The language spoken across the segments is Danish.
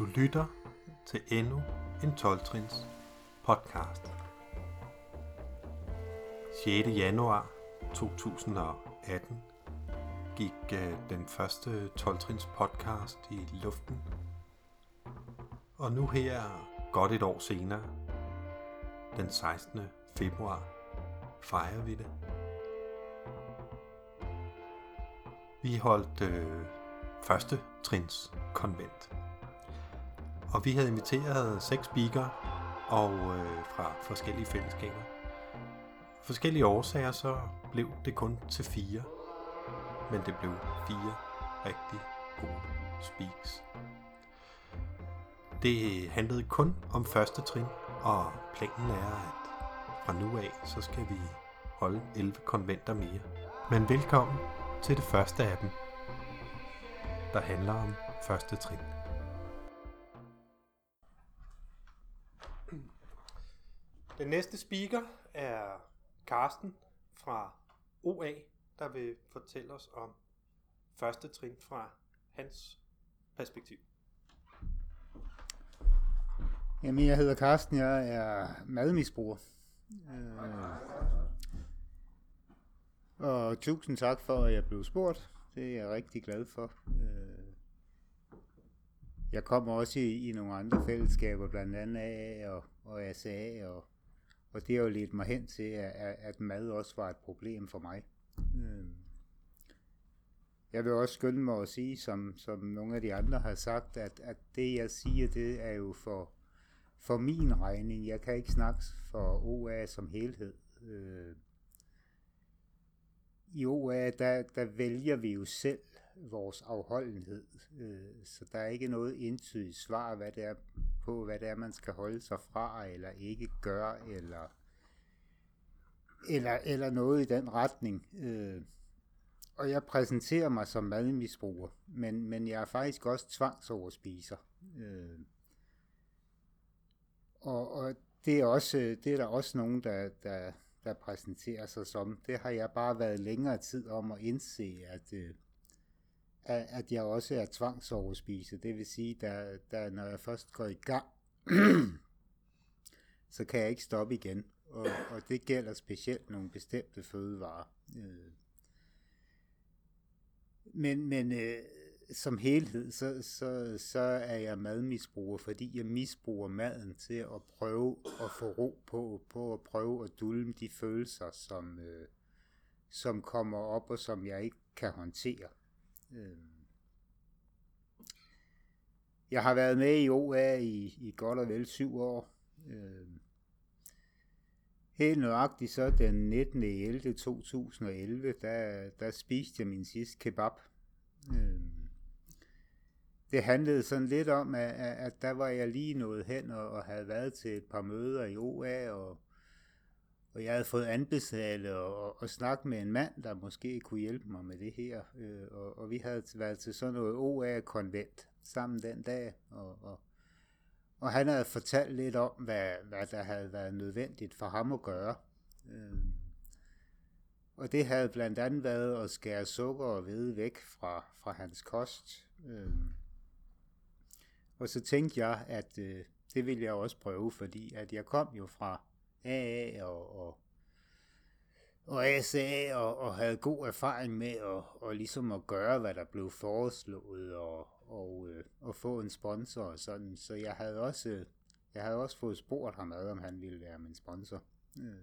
Du lytter til endnu en 12-trins podcast. 6. januar 2018 gik øh, den første 12-trins podcast i luften. Og nu her, godt et år senere, den 16. februar, fejrer vi det. Vi holdt øh, første trins konvent. Og vi havde inviteret seks speakere og øh, fra forskellige fællesskaber. Forskellige årsager så blev det kun til fire. Men det blev fire rigtig gode speaks. Det handlede kun om første trin, og planen er, at fra nu af, så skal vi holde 11 konventer mere. Men velkommen til det første af dem, der handler om første trin. Den næste speaker er Karsten fra OA, der vil fortælle os om første trin fra hans perspektiv. Jamen, jeg hedder Karsten, jeg er madmisbruger. Øh, og tusind tak for, at jeg blev spurgt. Det er jeg rigtig glad for. Øh, jeg kommer også i, i nogle andre fællesskaber, blandt andet AA og, og SA og, og det har jo ledt mig hen til, at, at mad også var et problem for mig. Øh. Jeg vil også skynde mig at sige, som, som nogle af de andre har sagt, at, at det jeg siger, det er jo for, for min regning. Jeg kan ikke snakke for OA som helhed. Øh. I OA, der, der vælger vi jo selv vores afholdenhed. Øh, så der er ikke noget entydigt svar hvad det er på, hvad det er, man skal holde sig fra, eller ikke gøre, eller, eller, eller noget i den retning. Øh, og jeg præsenterer mig som madmisbruger, men, men jeg er faktisk også tvangsoverspiser. Øh, og, og det er også det er der også nogen, der, der, der præsenterer sig som. Det har jeg bare været længere tid om at indse, at, at jeg også er tvangsoverspise. Det vil sige, der, der, når jeg først går i gang, så kan jeg ikke stoppe igen. Og, og det gælder specielt nogle bestemte fødevarer. Øh. Men, men øh, som helhed, så, så, så er jeg madmisbruger, fordi jeg misbruger maden til at prøve at få ro på, på at prøve at dulme de følelser, som, øh, som kommer op, og som jeg ikke kan håndtere. Øhm, jeg har været med i OA i, i godt og vel syv år. Øhm, helt nøjagtigt så den 19. 11. 2011, der, der spiste jeg min sidste kebab. Øhm, det handlede sådan lidt om, at, at der var jeg lige nået hen og, og havde været til et par møder i OA, og, og jeg havde fået anbefalet og, og snakke med en mand, der måske kunne hjælpe mig med det her. Øh, og, og vi havde været til sådan noget OA-konvent sammen den dag, og, og, og han havde fortalt lidt om, hvad, hvad der havde været nødvendigt for ham at gøre. Øh, og det havde blandt andet været at skære sukker og hvede væk fra, fra hans kost. Øh, og så tænkte jeg, at øh, det ville jeg også prøve, fordi at jeg kom jo fra AA og, og, og ASA og, og havde god erfaring med at, og ligesom at gøre, hvad der blev foreslået og, og, øh, og få en sponsor og sådan. Så jeg havde også, jeg havde også fået spurgt ham ad, om han ville være min sponsor. Øh.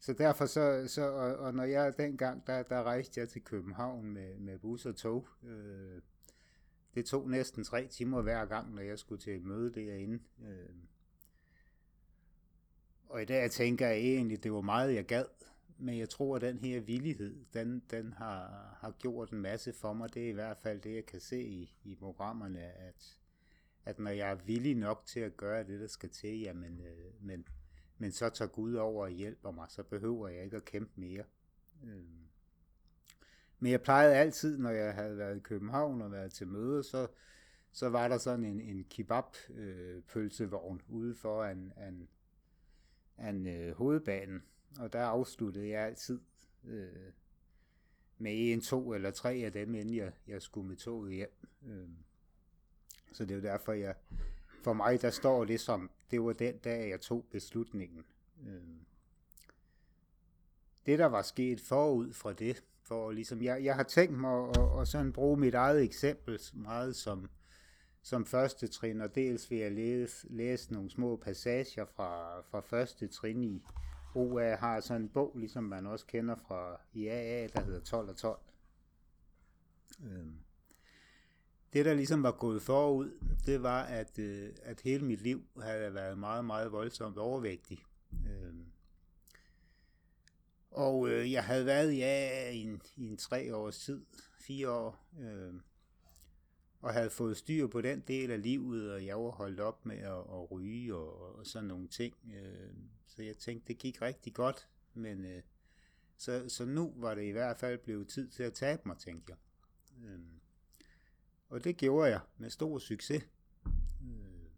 Så derfor så, så og, og når jeg dengang, der, der rejste jeg til København med, med bus og tog, øh, det tog næsten tre timer hver gang, når jeg skulle til et møde derinde. Øh. Og i dag tænker jeg egentlig, det var meget, jeg gad. Men jeg tror, at den her villighed, den, den har, har gjort en masse for mig. Det er i hvert fald det, jeg kan se i, i programmerne, at, at når jeg er villig nok til at gøre det, der skal til, jamen, øh, men, men så tager Gud over og hjælper mig, så behøver jeg ikke at kæmpe mere. Øh. Men jeg plejede altid, når jeg havde været i København og været til møde, så, så var der sådan en, en kebab-pølsevogn øh, ude en en, en, øh, hovedbanen. Og der afsluttede jeg altid øh, med en, to eller tre af dem, inden jeg, jeg skulle med toget hjem. Øh. Så det er jo derfor, jeg, for mig, der står det som, det var den dag, jeg tog beslutningen. Øh, det, der var sket forud fra det, for ligesom, jeg, jeg har tænkt mig at, at, at sådan bruge mit eget eksempel meget som, som første trin, og dels vil jeg læse, læse nogle små passager fra, fra første trin i OA, har sådan en bog, ligesom man også kender fra IAA, der hedder 12 og 12. Øhm. Det, der ligesom var gået forud, det var, at, øh, at hele mit liv havde været meget, meget voldsomt overvægtig. Øhm. Og øh, jeg havde været ja, i, en, i en tre års tid, fire år, øh, og havde fået styr på den del af livet, og jeg var holdt op med at, at ryge og, og sådan nogle ting. Øh, så jeg tænkte, det gik rigtig godt, men øh, så, så nu var det i hvert fald blevet tid til at tabe mig, tænkte jeg. Øh, og det gjorde jeg med stor succes. Øh,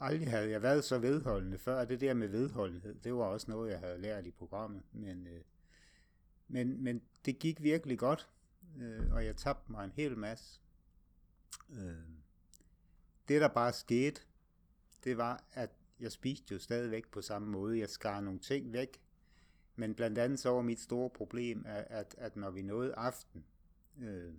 aldrig havde jeg været så vedholdende før. Det der med vedholdenhed, det var også noget, jeg havde lært i programmet. Men, øh, men, men det gik virkelig godt, øh, og jeg tabte mig en hel masse. Øh, det der bare skete, det var, at jeg spiste jo stadigvæk på samme måde. Jeg skar nogle ting væk, men blandt andet så var mit store problem, at, at, at når vi nåede aften, øh,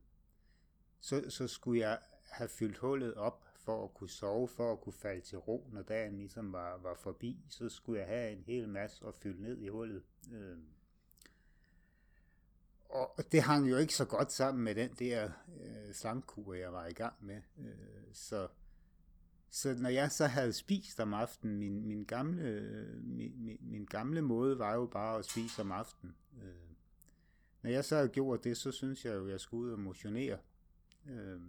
så, så skulle jeg have fyldt hullet op for at kunne sove, for at kunne falde til ro, når dagen ligesom var, var forbi, så skulle jeg have en hel masse at fylde ned i hullet. Øh, og det hang jo ikke så godt sammen med den der øh, slamkur, jeg var i gang med. Øh, så, så når jeg så havde spist om aftenen, min, min, gamle, øh, min, min, min gamle måde var jo bare at spise om aftenen. Øh, når jeg så havde gjort det, så synes jeg jo, at jeg skulle ud og motionere. Øh,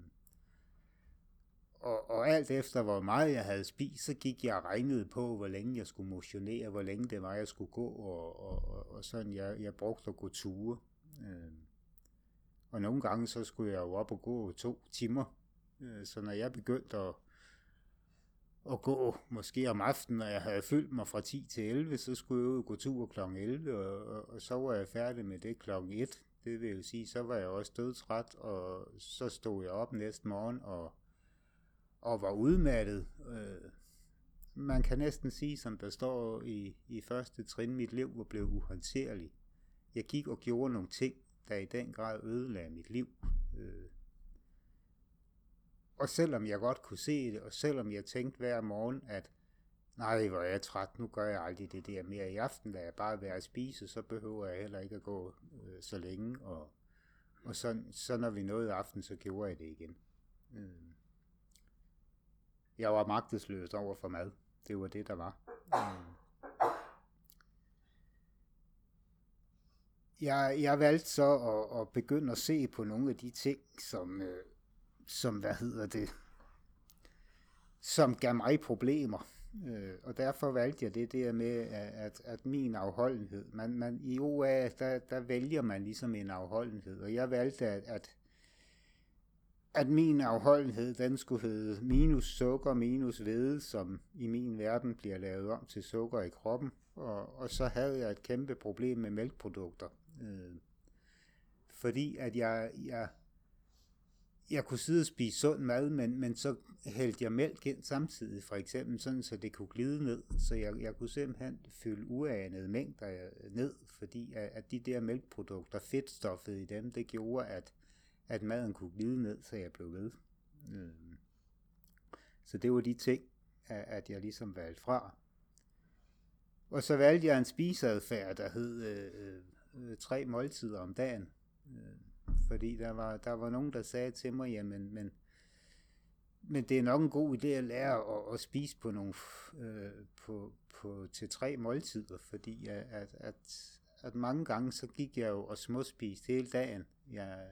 og, og alt efter hvor meget jeg havde spist, så gik jeg og regnede på, hvor længe jeg skulle motionere, hvor længe det var, jeg skulle gå, og, og, og, og sådan, jeg, jeg brugte at gå ture. Øh, og nogle gange så skulle jeg jo op og gå to timer. Øh, så når jeg begyndte at, at gå måske om aftenen, når jeg havde fyldt mig fra 10 til 11, så skulle jeg jo gå tur kl. 11, og, og, og så var jeg færdig med det kl. 1. Det vil sige, så var jeg også dødtræt, og så stod jeg op næste morgen og, og var udmattet. Øh, man kan næsten sige, som der står i, i første trin, mit liv var blevet uhåndterligt. Jeg gik og gjorde nogle ting, der i den grad ødelagde mit liv. Øh. Og selvom jeg godt kunne se det, og selvom jeg tænkte hver morgen, at nej, hvor er jeg træt, nu gør jeg aldrig det der mere i aften, da jeg bare være at spise, så behøver jeg heller ikke at gå øh, så længe, og, og så, så når vi nåede aften, så gjorde jeg det igen. Øh. Jeg var magtesløs over for mad. Det var det, der var. Øh. Jeg, jeg valgte så at, at begynde at se på nogle af de ting, som, øh, som hvad hedder det, som gav mig problemer. Øh, og derfor valgte jeg det der med, at, at min afholdenhed, man, man, i OA, der, der vælger man ligesom en afholdenhed, og jeg valgte, at, at, at min afholdenhed, den skulle hedde minus sukker, minus hvede, som i min verden bliver lavet om til sukker i kroppen, og, og så havde jeg et kæmpe problem med mælkeprodukter. Øh, fordi at jeg, jeg, jeg kunne sidde og spise sund mad, men, men så hældte jeg mælk ind samtidig, for eksempel, sådan så det kunne glide ned. Så jeg, jeg kunne simpelthen fylde uanede mængder øh, ned, fordi at, at de der mælkeprodukter, fedtstoffet i dem, det gjorde, at, at maden kunne glide ned, så jeg blev ved. Øh, så det var de ting, at jeg ligesom valgte fra. Og så valgte jeg en spiseadfærd, der hed øh, øh øh, tre måltider om dagen. Øh, fordi der var, der var nogen, der sagde til mig, jamen, men, men det er nok en god idé at lære at, at spise på nogle, øh, på, på, til tre måltider, fordi at, at, at, mange gange så gik jeg jo og småspiste hele dagen. Jeg,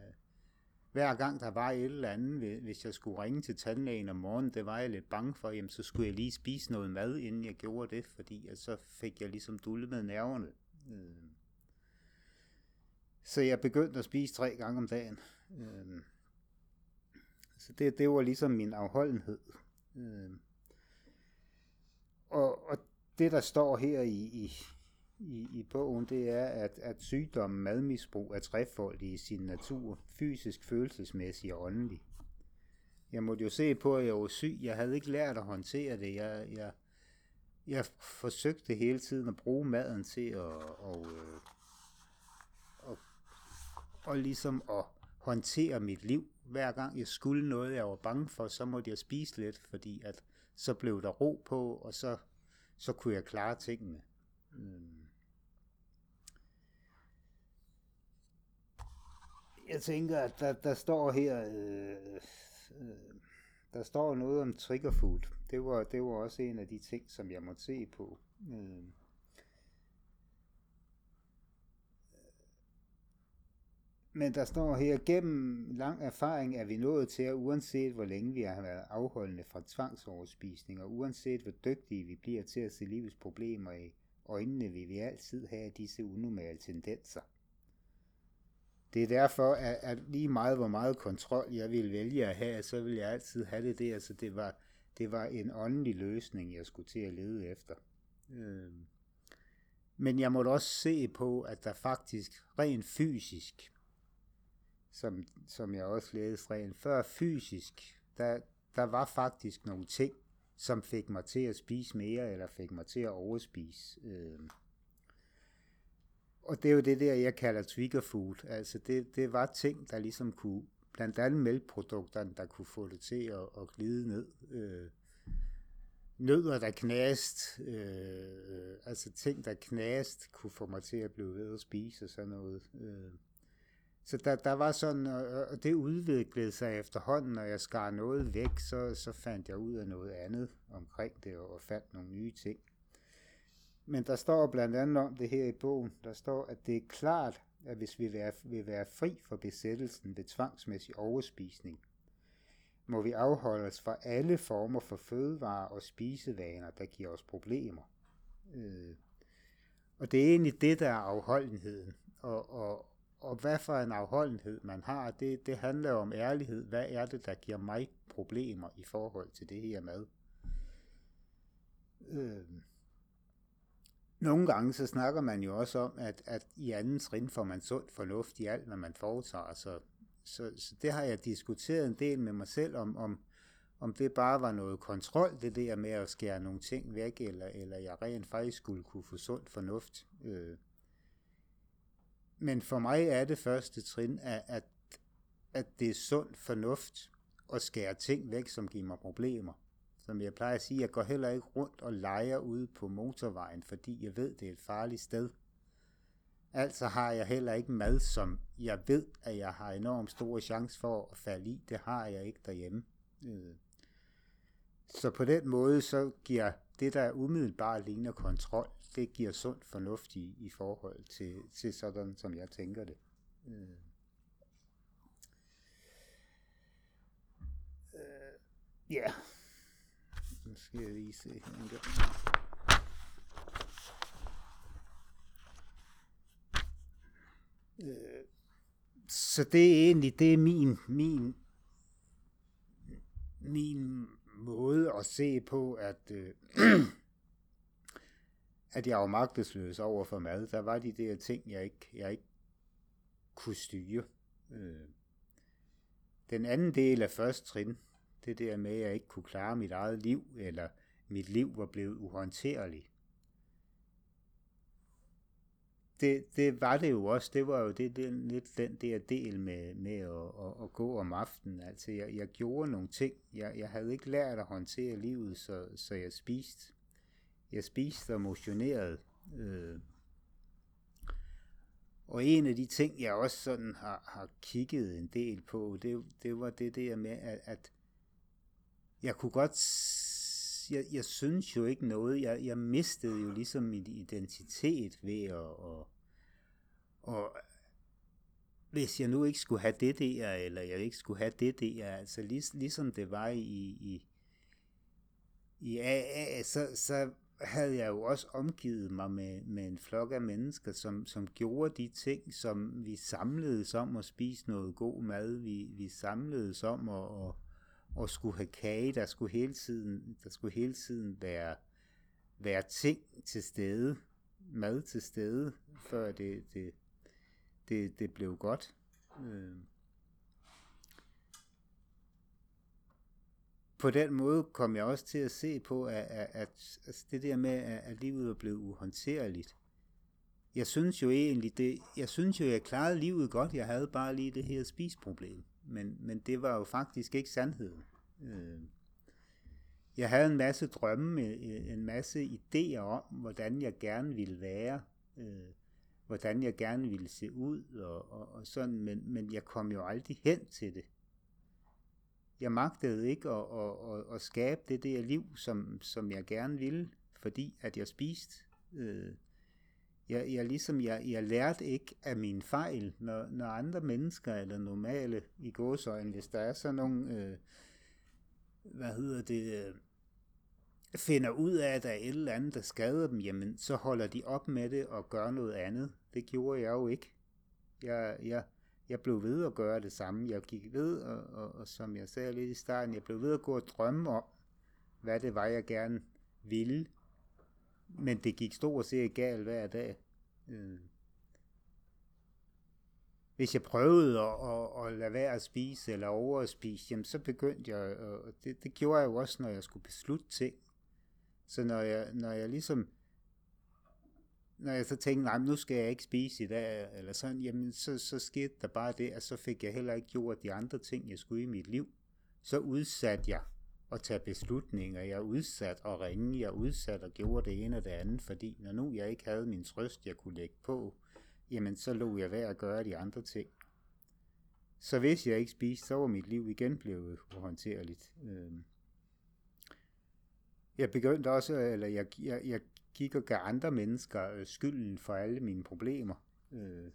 hver gang der var et eller andet, hvis jeg skulle ringe til tandlægen om morgenen, det var jeg lidt bange for, jamen så skulle jeg lige spise noget mad, inden jeg gjorde det, fordi at så fik jeg ligesom dullet med nerverne. Øh. Så jeg begyndte at spise tre gange om dagen. Øh, så det, det var ligesom min afholdenhed. Øh, og, og det, der står her i, i, i, i bogen, det er, at, at sygdommen madmisbrug er trefoldig i sin natur, fysisk, følelsesmæssig og åndelig. jeg måtte jo se på, at jeg var syg. Jeg havde ikke lært at håndtere det. Jeg, jeg, jeg forsøgte hele tiden at bruge maden til at, og, øh, og, og ligesom at håndtere mit liv. Hver gang jeg skulle noget, jeg var bange for, så måtte jeg spise lidt, fordi at så blev der ro på, og så, så kunne jeg klare tingene. Mm. Jeg tænker, at der, der står her, øh, øh, der står noget om trigger food. Det var, det var også en af de ting, som jeg måtte se på. Øh. Men der står her, gennem lang erfaring er vi nået til, at uanset hvor længe vi har været afholdende fra tvangsoverspisning, og uanset hvor dygtige vi bliver til at se livets problemer i øjnene, vil vi altid have disse unormale tendenser. Det er derfor, at, at lige meget hvor meget kontrol jeg ville vælge at have, så vil jeg altid have det der. Så det var, det var en åndelig løsning, jeg skulle til at lede efter. Øh. Men jeg måtte også se på, at der faktisk rent fysisk, som, som jeg også læste rent før fysisk, der, der var faktisk nogle ting, som fik mig til at spise mere, eller fik mig til at overspise. Øh og det er jo det der, jeg kalder trigger food. Altså det, det var ting, der ligesom kunne, blandt andet mælkprodukterne, der kunne få det til at, at glide ned. Øh, nødder, der knast, øh, øh, altså ting, der knast, kunne få mig til at blive ved at spise og sådan noget. Øh. Så der, der var sådan, og det udviklede sig efterhånden, når jeg skar noget væk, så, så fandt jeg ud af noget andet omkring det, og fandt nogle nye ting. Men der står blandt andet om det her i bogen, der står, at det er klart, at hvis vi vil være fri for besættelsen ved tvangsmæssig overspisning, må vi afholde os fra alle former for fødevarer og spisevaner, der giver os problemer. Øh. Og det er egentlig det, der er afholdenheden. Og, og, og hvad for en afholdenhed man har, det, det handler om ærlighed. Hvad er det, der giver mig problemer i forhold til det her med? Øh nogle gange så snakker man jo også om, at, at i anden trin får man sund fornuft i alt, hvad man foretager. Så, så, så det har jeg diskuteret en del med mig selv om, om, om det bare var noget kontrol, det der med at skære nogle ting væk, eller, eller jeg rent faktisk skulle kunne få sund fornuft. Øh. Men for mig er det første trin, at, at, at det er sund fornuft at skære ting væk, som giver mig problemer som jeg plejer at sige, jeg går heller ikke rundt og leger ude på motorvejen, fordi jeg ved, det er et farligt sted. Altså har jeg heller ikke mad, som jeg ved, at jeg har enormt store chance for at falde i. Det har jeg ikke derhjemme. Øh. Så på den måde, så giver det, der umiddelbart ligner kontrol, det giver sund fornuft i, i forhold til, til sådan, som jeg tænker det. Øh. øh ja. Yeah. Nu skal jeg lige se her en gang. Øh, så det er egentlig, det er min, min, min måde at se på, at, øh, at jeg var magtesløs over for mad. Der var de der ting, jeg ikke, jeg ikke kunne styre. Øh. Den anden del af første trin, det der med, at jeg ikke kunne klare mit eget liv, eller mit liv var blevet uhåndterligt. Det, det var det jo også. Det var jo det, det, lidt den der del med, med at, at, at gå om aftenen. Altså, jeg, jeg gjorde nogle ting. Jeg, jeg havde ikke lært at håndtere livet, så, så jeg spiste. Jeg spiste og motionerede. Øh, og en af de ting, jeg også sådan har, har kigget en del på, det, det var det der med, at, at jeg kunne godt, jeg, jeg synes jo ikke noget, jeg, jeg mistede jo ligesom min identitet ved at, og, og hvis jeg nu ikke skulle have det der, eller jeg ikke skulle have det der, altså lig, ligesom det var i, i, i AA, så, så havde jeg jo også omgivet mig med, med en flok af mennesker, som, som gjorde de ting, som vi samledes om at spise noget god mad, vi, vi samledes om at, at at skulle have kage, der skulle hele tiden, der skulle hele tiden være, være ting til stede, mad til stede, før det, det, det, det blev godt. Øh. På den måde kom jeg også til at se på, at, at, at, at det der med, at, at livet er blevet uhåndterligt. Jeg synes jo egentlig, det, jeg synes jo, jeg klarede livet godt. Jeg havde bare lige det her spisproblem. Men, men det var jo faktisk ikke sandheden. Øh, jeg havde en masse drømme, øh, en masse idéer om, hvordan jeg gerne ville være, øh, hvordan jeg gerne ville se ud, og, og, og sådan, men, men jeg kom jo aldrig hen til det. Jeg magtede ikke at, at, at, at skabe det der liv, som, som jeg gerne ville, fordi at jeg spiste. Øh, jeg, jeg, ligesom, jeg, jeg lærte ikke af mine fejl, når, når andre mennesker eller normale i gåsøjne, hvis der er sådan nogle, øh, hvad hedder det, øh, finder ud af, at der er et eller andet, der skader dem, jamen så holder de op med det og gør noget andet. Det gjorde jeg jo ikke. Jeg, jeg, jeg blev ved at gøre det samme. Jeg gik ved, og, og, og som jeg sagde lidt i starten, jeg blev ved at gå og drømme om, hvad det var, jeg gerne ville. Men det gik stort set galt hver dag. Øh. Hvis jeg prøvede at, at, at lade være at spise eller over at spise, jamen så begyndte jeg, og det, det gjorde jeg jo også, når jeg skulle beslutte ting. Så når jeg, når jeg ligesom, når jeg så tænkte, nej, nu skal jeg ikke spise i dag, eller sådan, jamen så, så skete der bare det, at så fik jeg heller ikke gjort de andre ting, jeg skulle i mit liv. Så udsatte jeg at tage beslutninger, jeg udsat at ringe, jeg udsat og gjorde det ene og det andet, fordi når nu jeg ikke havde min trøst, jeg kunne lægge på, jamen så lå jeg værd at gøre de andre ting. Så hvis jeg ikke spiste, så var mit liv igen blevet uhåndterligt. Øhm. Jeg begyndte også, eller jeg, jeg, jeg gik og gav andre mennesker øh, skylden for alle mine problemer. Øh,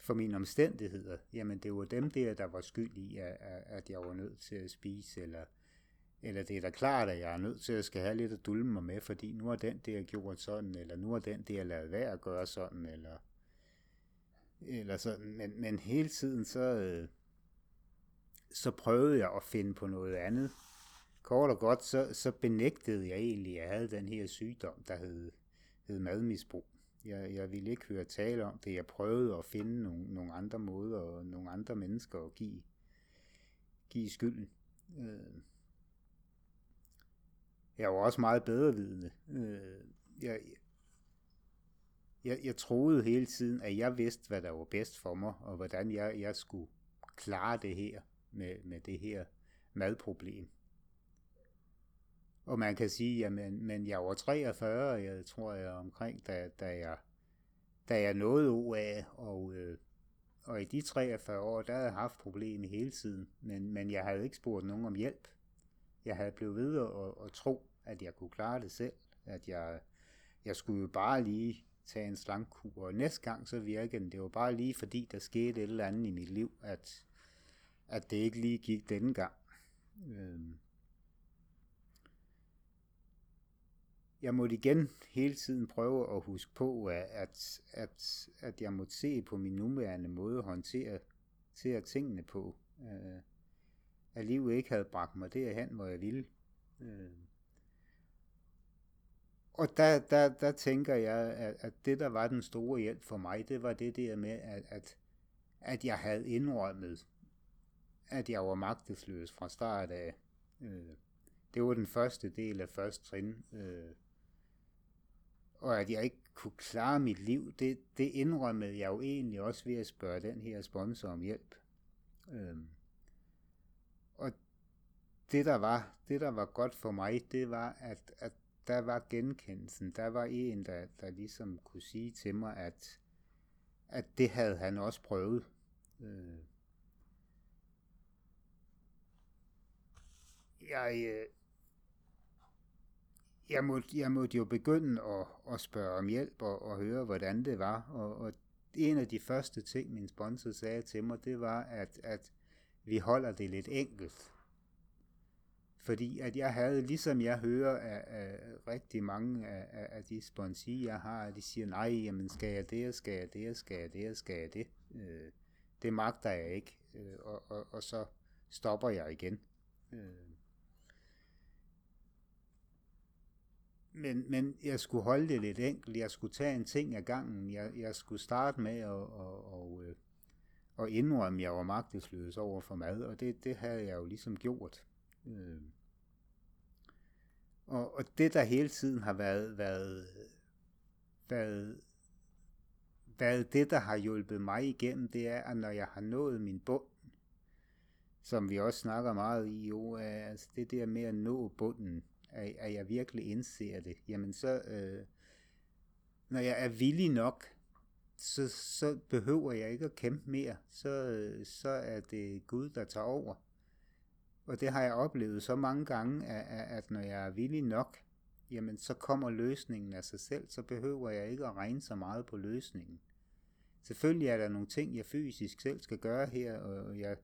for mine omstændigheder. Jamen, det var dem der, der var skyld i, at, at jeg var nødt til at spise, eller, eller det er da klart, at jeg er nødt til at skal have lidt at dulme mig med, fordi nu har den der gjort sådan, eller nu har den der lavet værd at gøre sådan, eller, eller sådan. Men, men hele tiden så, øh, så prøvede jeg at finde på noget andet, Kort og godt, så, så benægtede jeg egentlig, at jeg havde den her sygdom, der hed, hed madmisbrug. Jeg, jeg ville ikke høre tale om det. Jeg prøvede at finde nogle, nogle andre måder og nogle andre mennesker at give, give skylden. Øh. Jeg var også meget bedrevidende. Øh. Jeg, jeg, jeg troede hele tiden, at jeg vidste, hvad der var bedst for mig, og hvordan jeg, jeg skulle klare det her med, med det her madproblem. Og man kan sige, jamen, men jeg var 43, jeg tror jeg omkring, da, da, jeg, da jeg nåede OA, og, øh, og i de 43 år, der havde jeg haft problemer hele tiden, men, men jeg havde ikke spurgt nogen om hjælp. Jeg havde blevet ved at, at tro, at jeg kunne klare det selv, at jeg, jeg skulle jo bare lige tage en slankkur, og næste gang så virkede den. Det var bare lige fordi, der skete et eller andet i mit liv, at, at det ikke lige gik denne gang. Øh, jeg måtte igen hele tiden prøve at huske på, at, at, at jeg måtte se på min nuværende måde at håndtere til at tingene på. Øh, at livet ikke havde bragt mig derhen, hvor jeg ville. Øh. Og der, der, der tænker jeg, at, at det, der var den store hjælp for mig, det var det der med, at, at, at jeg havde indrømmet, at jeg var magtesløs fra start af. Øh, det var den første del af første trin. Øh, og at jeg ikke kunne klare mit liv, det, det indrømmede jeg jo egentlig også ved at spørge den her sponsor om hjælp. Øhm. Og det der var, det der var godt for mig, det var, at, at der var genkendelsen. Der var en, der, der ligesom kunne sige til mig, at, at det havde han også prøvet. Øh. Jeg, øh, jeg måtte, jeg måtte jo begynde at, at spørge om hjælp og, og høre, hvordan det var. Og, og en af de første ting, min sponsor sagde til mig, det var, at, at vi holder det lidt enkelt. Fordi at jeg havde, ligesom jeg hører af, af rigtig mange af, af de sponsorer, jeg har, de siger, nej, jamen skal jeg det, skal jeg det, skal jeg det, skal jeg det. Øh, det magter jeg ikke, øh, og, og, og så stopper jeg igen. Øh, men, men jeg skulle holde det lidt enkelt. Jeg skulle tage en ting ad gangen. Jeg, jeg skulle starte med at, og, øh, og, og indrømme, at jeg var magtesløs over for mad, og det, det havde jeg jo ligesom gjort. Øh. Og, og det, der hele tiden har været, været, været, været det, der har hjulpet mig igennem, det er, at når jeg har nået min bund, som vi også snakker meget i, jo, er altså det der med at nå bunden, at, at jeg virkelig indser det, jamen så, øh, når jeg er villig nok, så, så behøver jeg ikke at kæmpe mere. Så, øh, så er det Gud, der tager over. Og det har jeg oplevet så mange gange, at, at når jeg er villig nok, jamen så kommer løsningen af sig selv, så behøver jeg ikke at regne så meget på løsningen. Selvfølgelig er der nogle ting, jeg fysisk selv skal gøre her, og jeg,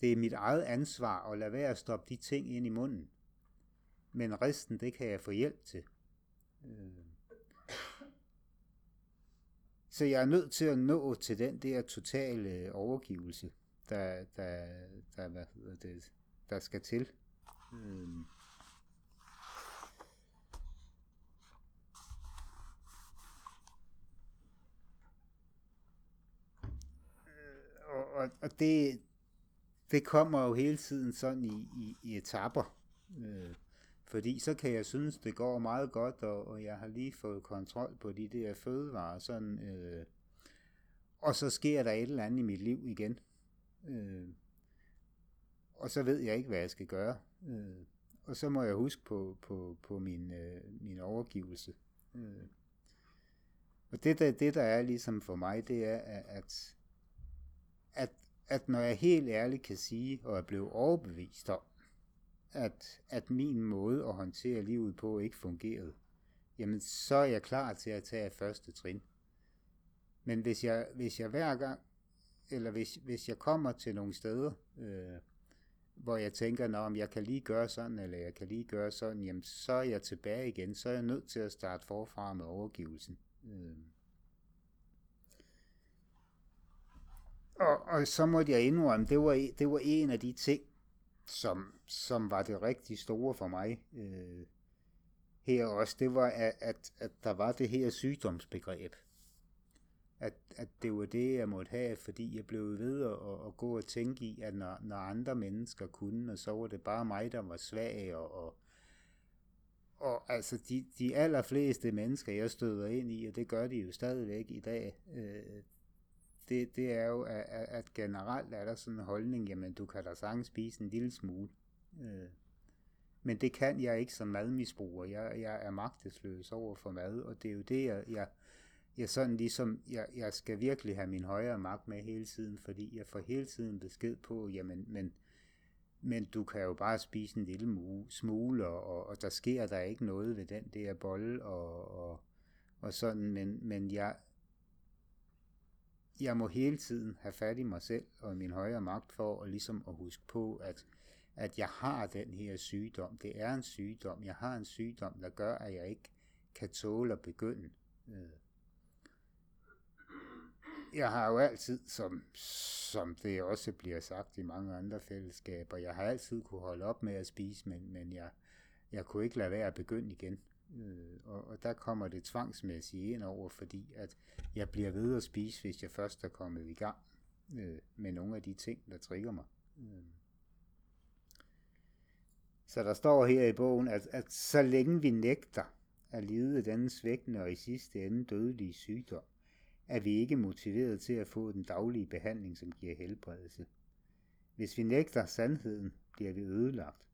det er mit eget ansvar at lade være at stoppe de ting ind i munden. Men resten, det kan jeg få hjælp til. Øh. Så jeg er nødt til at nå til den der totale øh, overgivelse, der, der, der, hvad hedder det, der skal til. Øh. Og, og, og det, det kommer jo hele tiden sådan i, i, i etapper. Øh, fordi så kan jeg synes, det går meget godt, og, og jeg har lige fået kontrol på de der fødevarer. Sådan, øh, og så sker der et eller andet i mit liv igen. Øh, og så ved jeg ikke, hvad jeg skal gøre. Øh, og så må jeg huske på, på, på min, øh, min overgivelse. Øh. Og det der, det, der er ligesom for mig, det er, at, at, at når jeg helt ærligt kan sige, og er blevet overbevist om, at, at min måde at håndtere livet på ikke fungerede, jamen så er jeg klar til at tage første trin. Men hvis jeg, hvis jeg hver gang, eller hvis, hvis jeg kommer til nogle steder, øh, hvor jeg tænker, om jeg kan lige gøre sådan, eller jeg kan lige gøre sådan, jamen så er jeg tilbage igen, så er jeg nødt til at starte forfra med overgivelsen. Øh. Og, og så måtte jeg indrømme, det var, det var en af de ting, som, som var det rigtig store for mig øh, her også, det var, at, at, at der var det her sygdomsbegreb. At, at det var det, jeg måtte have, fordi jeg blev ved at, at gå og tænke i, at når, når andre mennesker kunne, og så var det bare mig, der var svag, og, og, og altså de, de allerfleste mennesker, jeg støder ind i, og det gør de jo stadigvæk i dag, øh, det, det er jo, at, at generelt er der sådan en holdning, jamen du kan da sagtens spise en lille smule. Øh. Men det kan jeg ikke som madmisbruger. Jeg, jeg er magtesløs over for mad, og det er jo det, jeg, jeg, jeg sådan ligesom, jeg, jeg skal virkelig have min højere magt med hele tiden, fordi jeg får hele tiden besked på, jamen, men, men du kan jo bare spise en lille smule, og, og der sker der ikke noget ved den der bolle, og, og, og sådan, men, men jeg, jeg må hele tiden have fat i mig selv og min højere magt for at ligesom at huske på, at, at jeg har den her sygdom. Det er en sygdom. Jeg har en sygdom, der gør, at jeg ikke kan tåle at begynde. Øh. Jeg har jo altid, som, som det også bliver sagt i mange andre fællesskaber, jeg har altid kunne holde op med at spise, men, men jeg, jeg kunne ikke lade være at begynde igen. Øh, og, og der kommer det tvangsmæssigt ind over, fordi at jeg bliver ved at spise, hvis jeg først er kommet i gang øh, med nogle af de ting, der trigger mig. Øh. Så der står her i bogen, at, at så længe vi nægter at lide denne svækkende og i sidste ende dødelige sygdom, er vi ikke motiveret til at få den daglige behandling, som giver helbredelse. Hvis vi nægter sandheden, bliver vi ødelagt.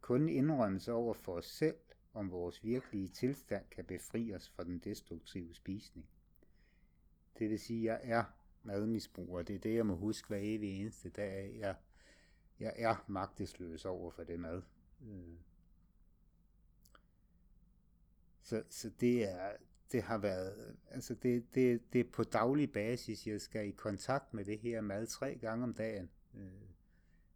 Kun indrømmelse over for os selv om vores virkelige tilstand kan befri os fra den destruktive spisning. Det vil sige, at jeg er madmisbruger. Det er det, jeg må huske hver evig eneste dag. Jeg, jeg er magtesløs over for det mad. Øh. Så, så det er, det har været, altså det, det, det er på daglig basis, jeg skal i kontakt med det her mad tre gange om dagen. Øh.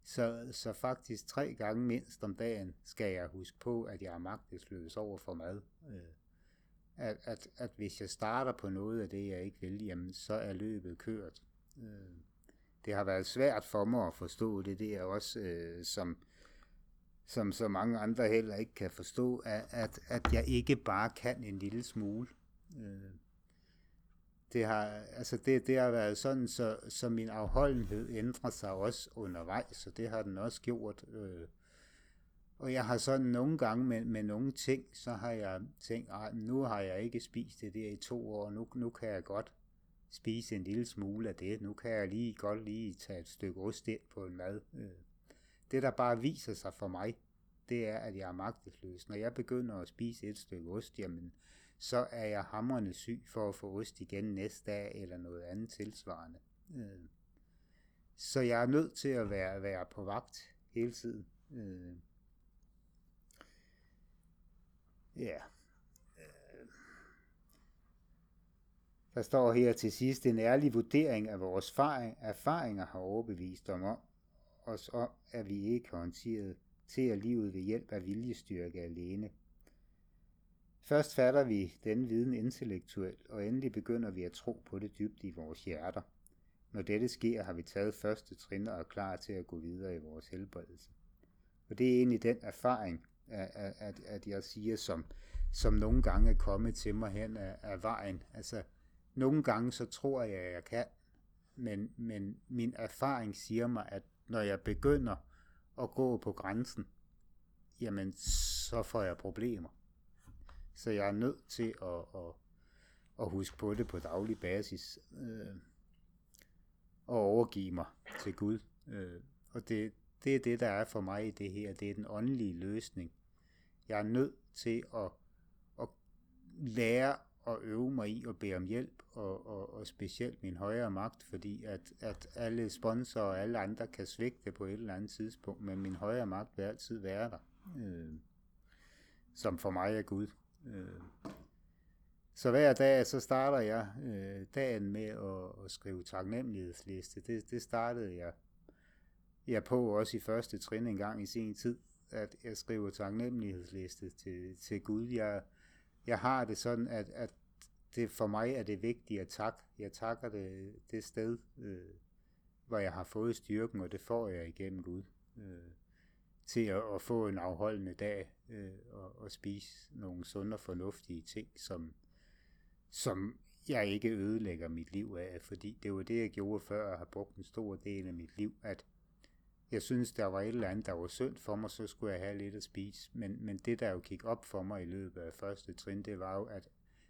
Så, så faktisk tre gange mindst om dagen skal jeg huske på, at jeg er magtesløs over for mad. Øh, at, at, at hvis jeg starter på noget af det, jeg ikke vil, jamen, så er løbet kørt. Øh, det har været svært for mig at forstå det der også, øh, som, som så mange andre heller ikke kan forstå, at, at, at jeg ikke bare kan en lille smule. Øh, det har, altså det, det har været sådan, så, så min afholdenhed ændrer sig også undervejs, så det har den også gjort. Øh, Og jeg har sådan nogle gange med, med nogle ting, så har jeg tænkt, at nu har jeg ikke spist det der i to år, nu, nu kan jeg godt spise en lille smule af det. Nu kan jeg lige godt lige tage et stykke ost ind på en mad. Øh. Det, der bare viser sig for mig, det er, at jeg er magtesløs. Når jeg begynder at spise et stykke ost, jamen, så er jeg hamrende syg for at få ost igen næste dag, eller noget andet tilsvarende. Øh. Så jeg er nødt til at være, være på vagt hele tiden. Øh. Ja. Der står her til sidst, en ærlig vurdering af vores erfaringer har overbevist om os om, at vi ikke har håndteret til livet ved hjælp af viljestyrke alene. Først fatter vi den viden intellektuelt, og endelig begynder vi at tro på det dybt i vores hjerter. Når dette sker, har vi taget første trin og er klar til at gå videre i vores helbredelse. Og det er egentlig den erfaring, at, at, at jeg siger, som, som nogle gange er kommet til mig hen af, af vejen. Altså, nogle gange så tror jeg, at jeg kan, men, men min erfaring siger mig, at når jeg begynder at gå på grænsen, jamen så får jeg problemer. Så jeg er nødt til at, at, at huske på det på daglig basis øh, og overgive mig til Gud. Øh, og det, det er det, der er for mig i det her. Det er den åndelige løsning. Jeg er nødt til at, at lære at øve mig i at bede om hjælp, og, og, og specielt min højere magt, fordi at, at alle sponsorer og alle andre kan svigte på et eller andet tidspunkt, men min højere magt vil altid være der, øh, som for mig er Gud. Øh. Så hver dag, så starter jeg øh, dagen med at, at skrive taknemmelighedsliste. Det, det startede jeg, jeg på også i første trin en gang i sin tid, at jeg skriver taknemmelighedsliste til, til Gud. Jeg, jeg har det sådan, at, at det for mig er det vigtigt at takke. Jeg takker det, det sted, øh, hvor jeg har fået styrken, og det får jeg igennem Gud. Øh, til at, at få en afholdende dag øh, og, og spise nogle sunde og fornuftige ting, som, som jeg ikke ødelægger mit liv af, fordi det var det, jeg gjorde før, og har brugt en stor del af mit liv, at jeg synes, der var et eller andet, der var synd for mig, så skulle jeg have lidt at spise. Men, men det, der jo gik op for mig i løbet af første trin, det var jo, at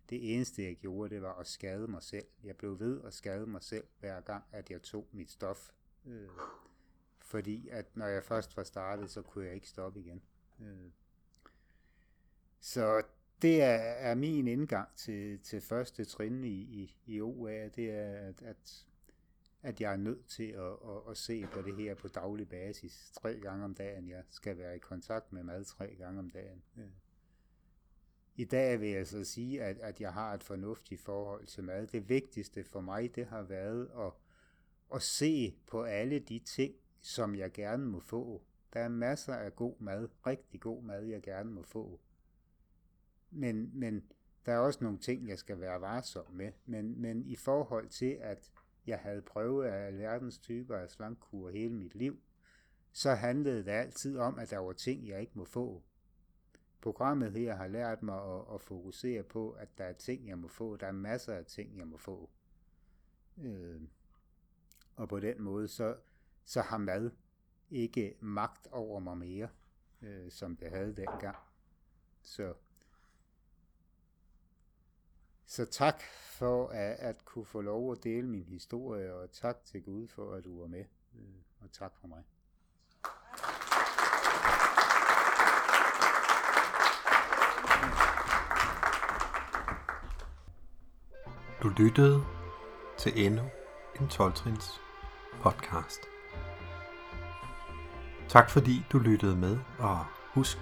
det eneste, jeg gjorde, det var at skade mig selv. Jeg blev ved at skade mig selv, hver gang, at jeg tog mit stof. Øh, fordi at når jeg først var startet, så kunne jeg ikke stoppe igen. Øh. Så det er, er min indgang til, til første trin i, i, i OA, det er, at, at at jeg er nødt til at, at, at se på det her på daglig basis. Tre gange om dagen. Jeg skal være i kontakt med mad tre gange om dagen. Ja. I dag vil jeg så sige, at, at jeg har et fornuftigt forhold til mad. Det vigtigste for mig, det har været at, at se på alle de ting, som jeg gerne må få. Der er masser af god mad, rigtig god mad, jeg gerne må få. Men, men der er også nogle ting, jeg skal være varsom med. Men, men i forhold til, at jeg havde prøvet alverdens typer af slankkur hele mit liv, så handlede det altid om, at der var ting, jeg ikke må få. Programmet her har lært mig at, at fokusere på, at der er ting, jeg må få. Der er masser af ting, jeg må få. Øh, og på den måde, så, så har mad ikke magt over mig mere, øh, som det havde dengang. Så så tak for at, at kunne få lov at dele min historie, og tak til Gud for, at du var med. Øh, og tak for mig. Du lyttede til endnu en 12-trins podcast. Tak fordi du lyttede med, og husk,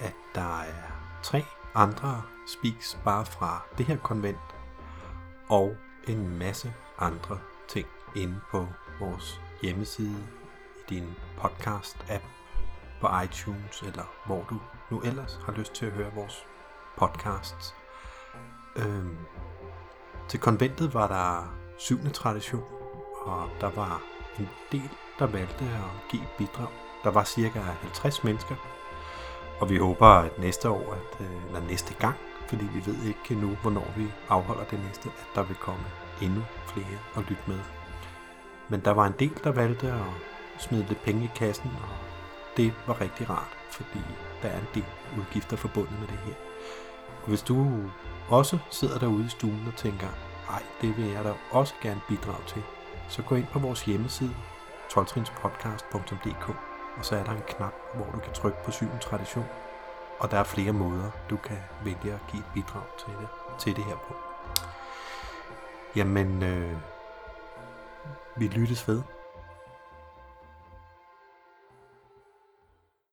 at der er tre andre speaks bare fra det her konvent, og en masse andre ting inde på vores hjemmeside, i din podcast-app, på iTunes, eller hvor du nu ellers har lyst til at høre vores podcasts. Øhm, til konventet var der syvende tradition, og der var en del, der valgte at give bidrag. Der var cirka 50 mennesker, og vi håber, at næste år, at, øh, eller næste gang, fordi vi ved ikke nu, hvornår vi afholder det næste, at der vil komme endnu flere og lytte med. Men der var en del, der valgte at smide lidt penge i kassen og det var rigtig rart, fordi der er en del udgifter forbundet med det her. Og hvis du også sidder derude i stuen og tænker, ej, det vil jeg da også gerne bidrage til, så gå ind på vores hjemmeside, 12 og så er der en knap, hvor du kan trykke på syvende tradition, og der er flere måder, du kan vælge at give et bidrag til det, til det her på. Jamen, øh, vi lyttes ved.